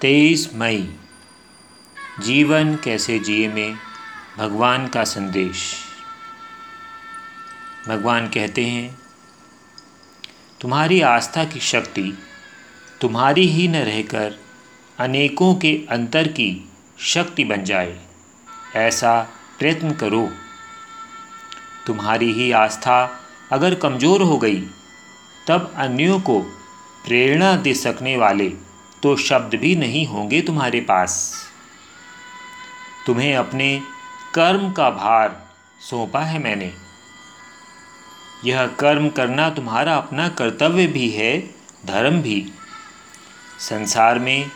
तेईस मई, जीवन कैसे जिए में? भगवान का संदेश। भगवान कहते हैं, तुम्हारी आस्था की शक्ति तुम्हारी ही न रहकर अनेकों के अंतर की शक्ति बन जाए, ऐसा प्रयत्न करो। तुम्हारी ही आस्था अगर कमज़ोर हो गई, तब अन्यों को प्रेरणा दे सकने वाले तो शब्द भी नहीं होंगे तुम्हारे पास। तुम्हें अपने कर्म का भार सौंपा है मैंने। यह कर्म करना तुम्हारा अपना कर्तव्य भी है, धर्म भी। संसार में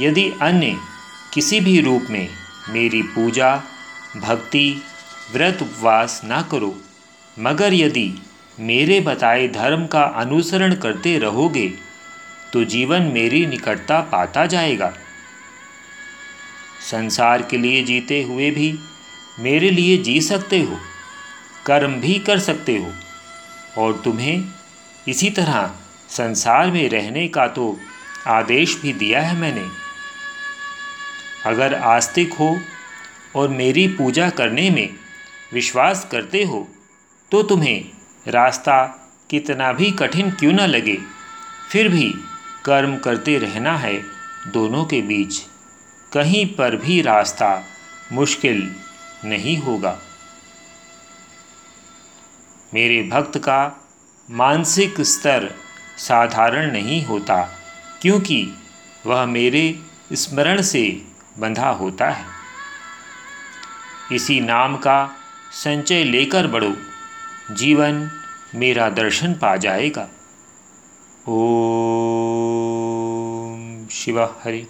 यदि अन्य किसी भी रूप में मेरी पूजा, भक्ति, व्रत उपवास ना करो, मगर यदि मेरे बताए धर्म का अनुसरण करते रहोगे तो जीवन मेरी निकटता पाता जाएगा। संसार के लिए जीते हुए भी मेरे लिए जी सकते हो, कर्म भी कर सकते हो, और तुम्हें इसी तरह संसार में रहने का तो आदेश भी दिया है मैंने। अगर आस्तिक हो और मेरी पूजा करने में विश्वास करते हो तो तुम्हें रास्ता कितना भी कठिन क्यों न लगे, फिर भी कर्म करते रहना है दोनों के बीच। कहीं पर भी रास्ता मुश्किल नहीं होगा। मेरे भक्त का मानसिक स्तर साधारण नहीं होता, क्योंकि वह मेरे स्मरण से बंधा होता है। इसी नाम का संचय लेकर बढ़ो, जीवन मेरा दर्शन पा जाएगा। ओ शिवा हरि।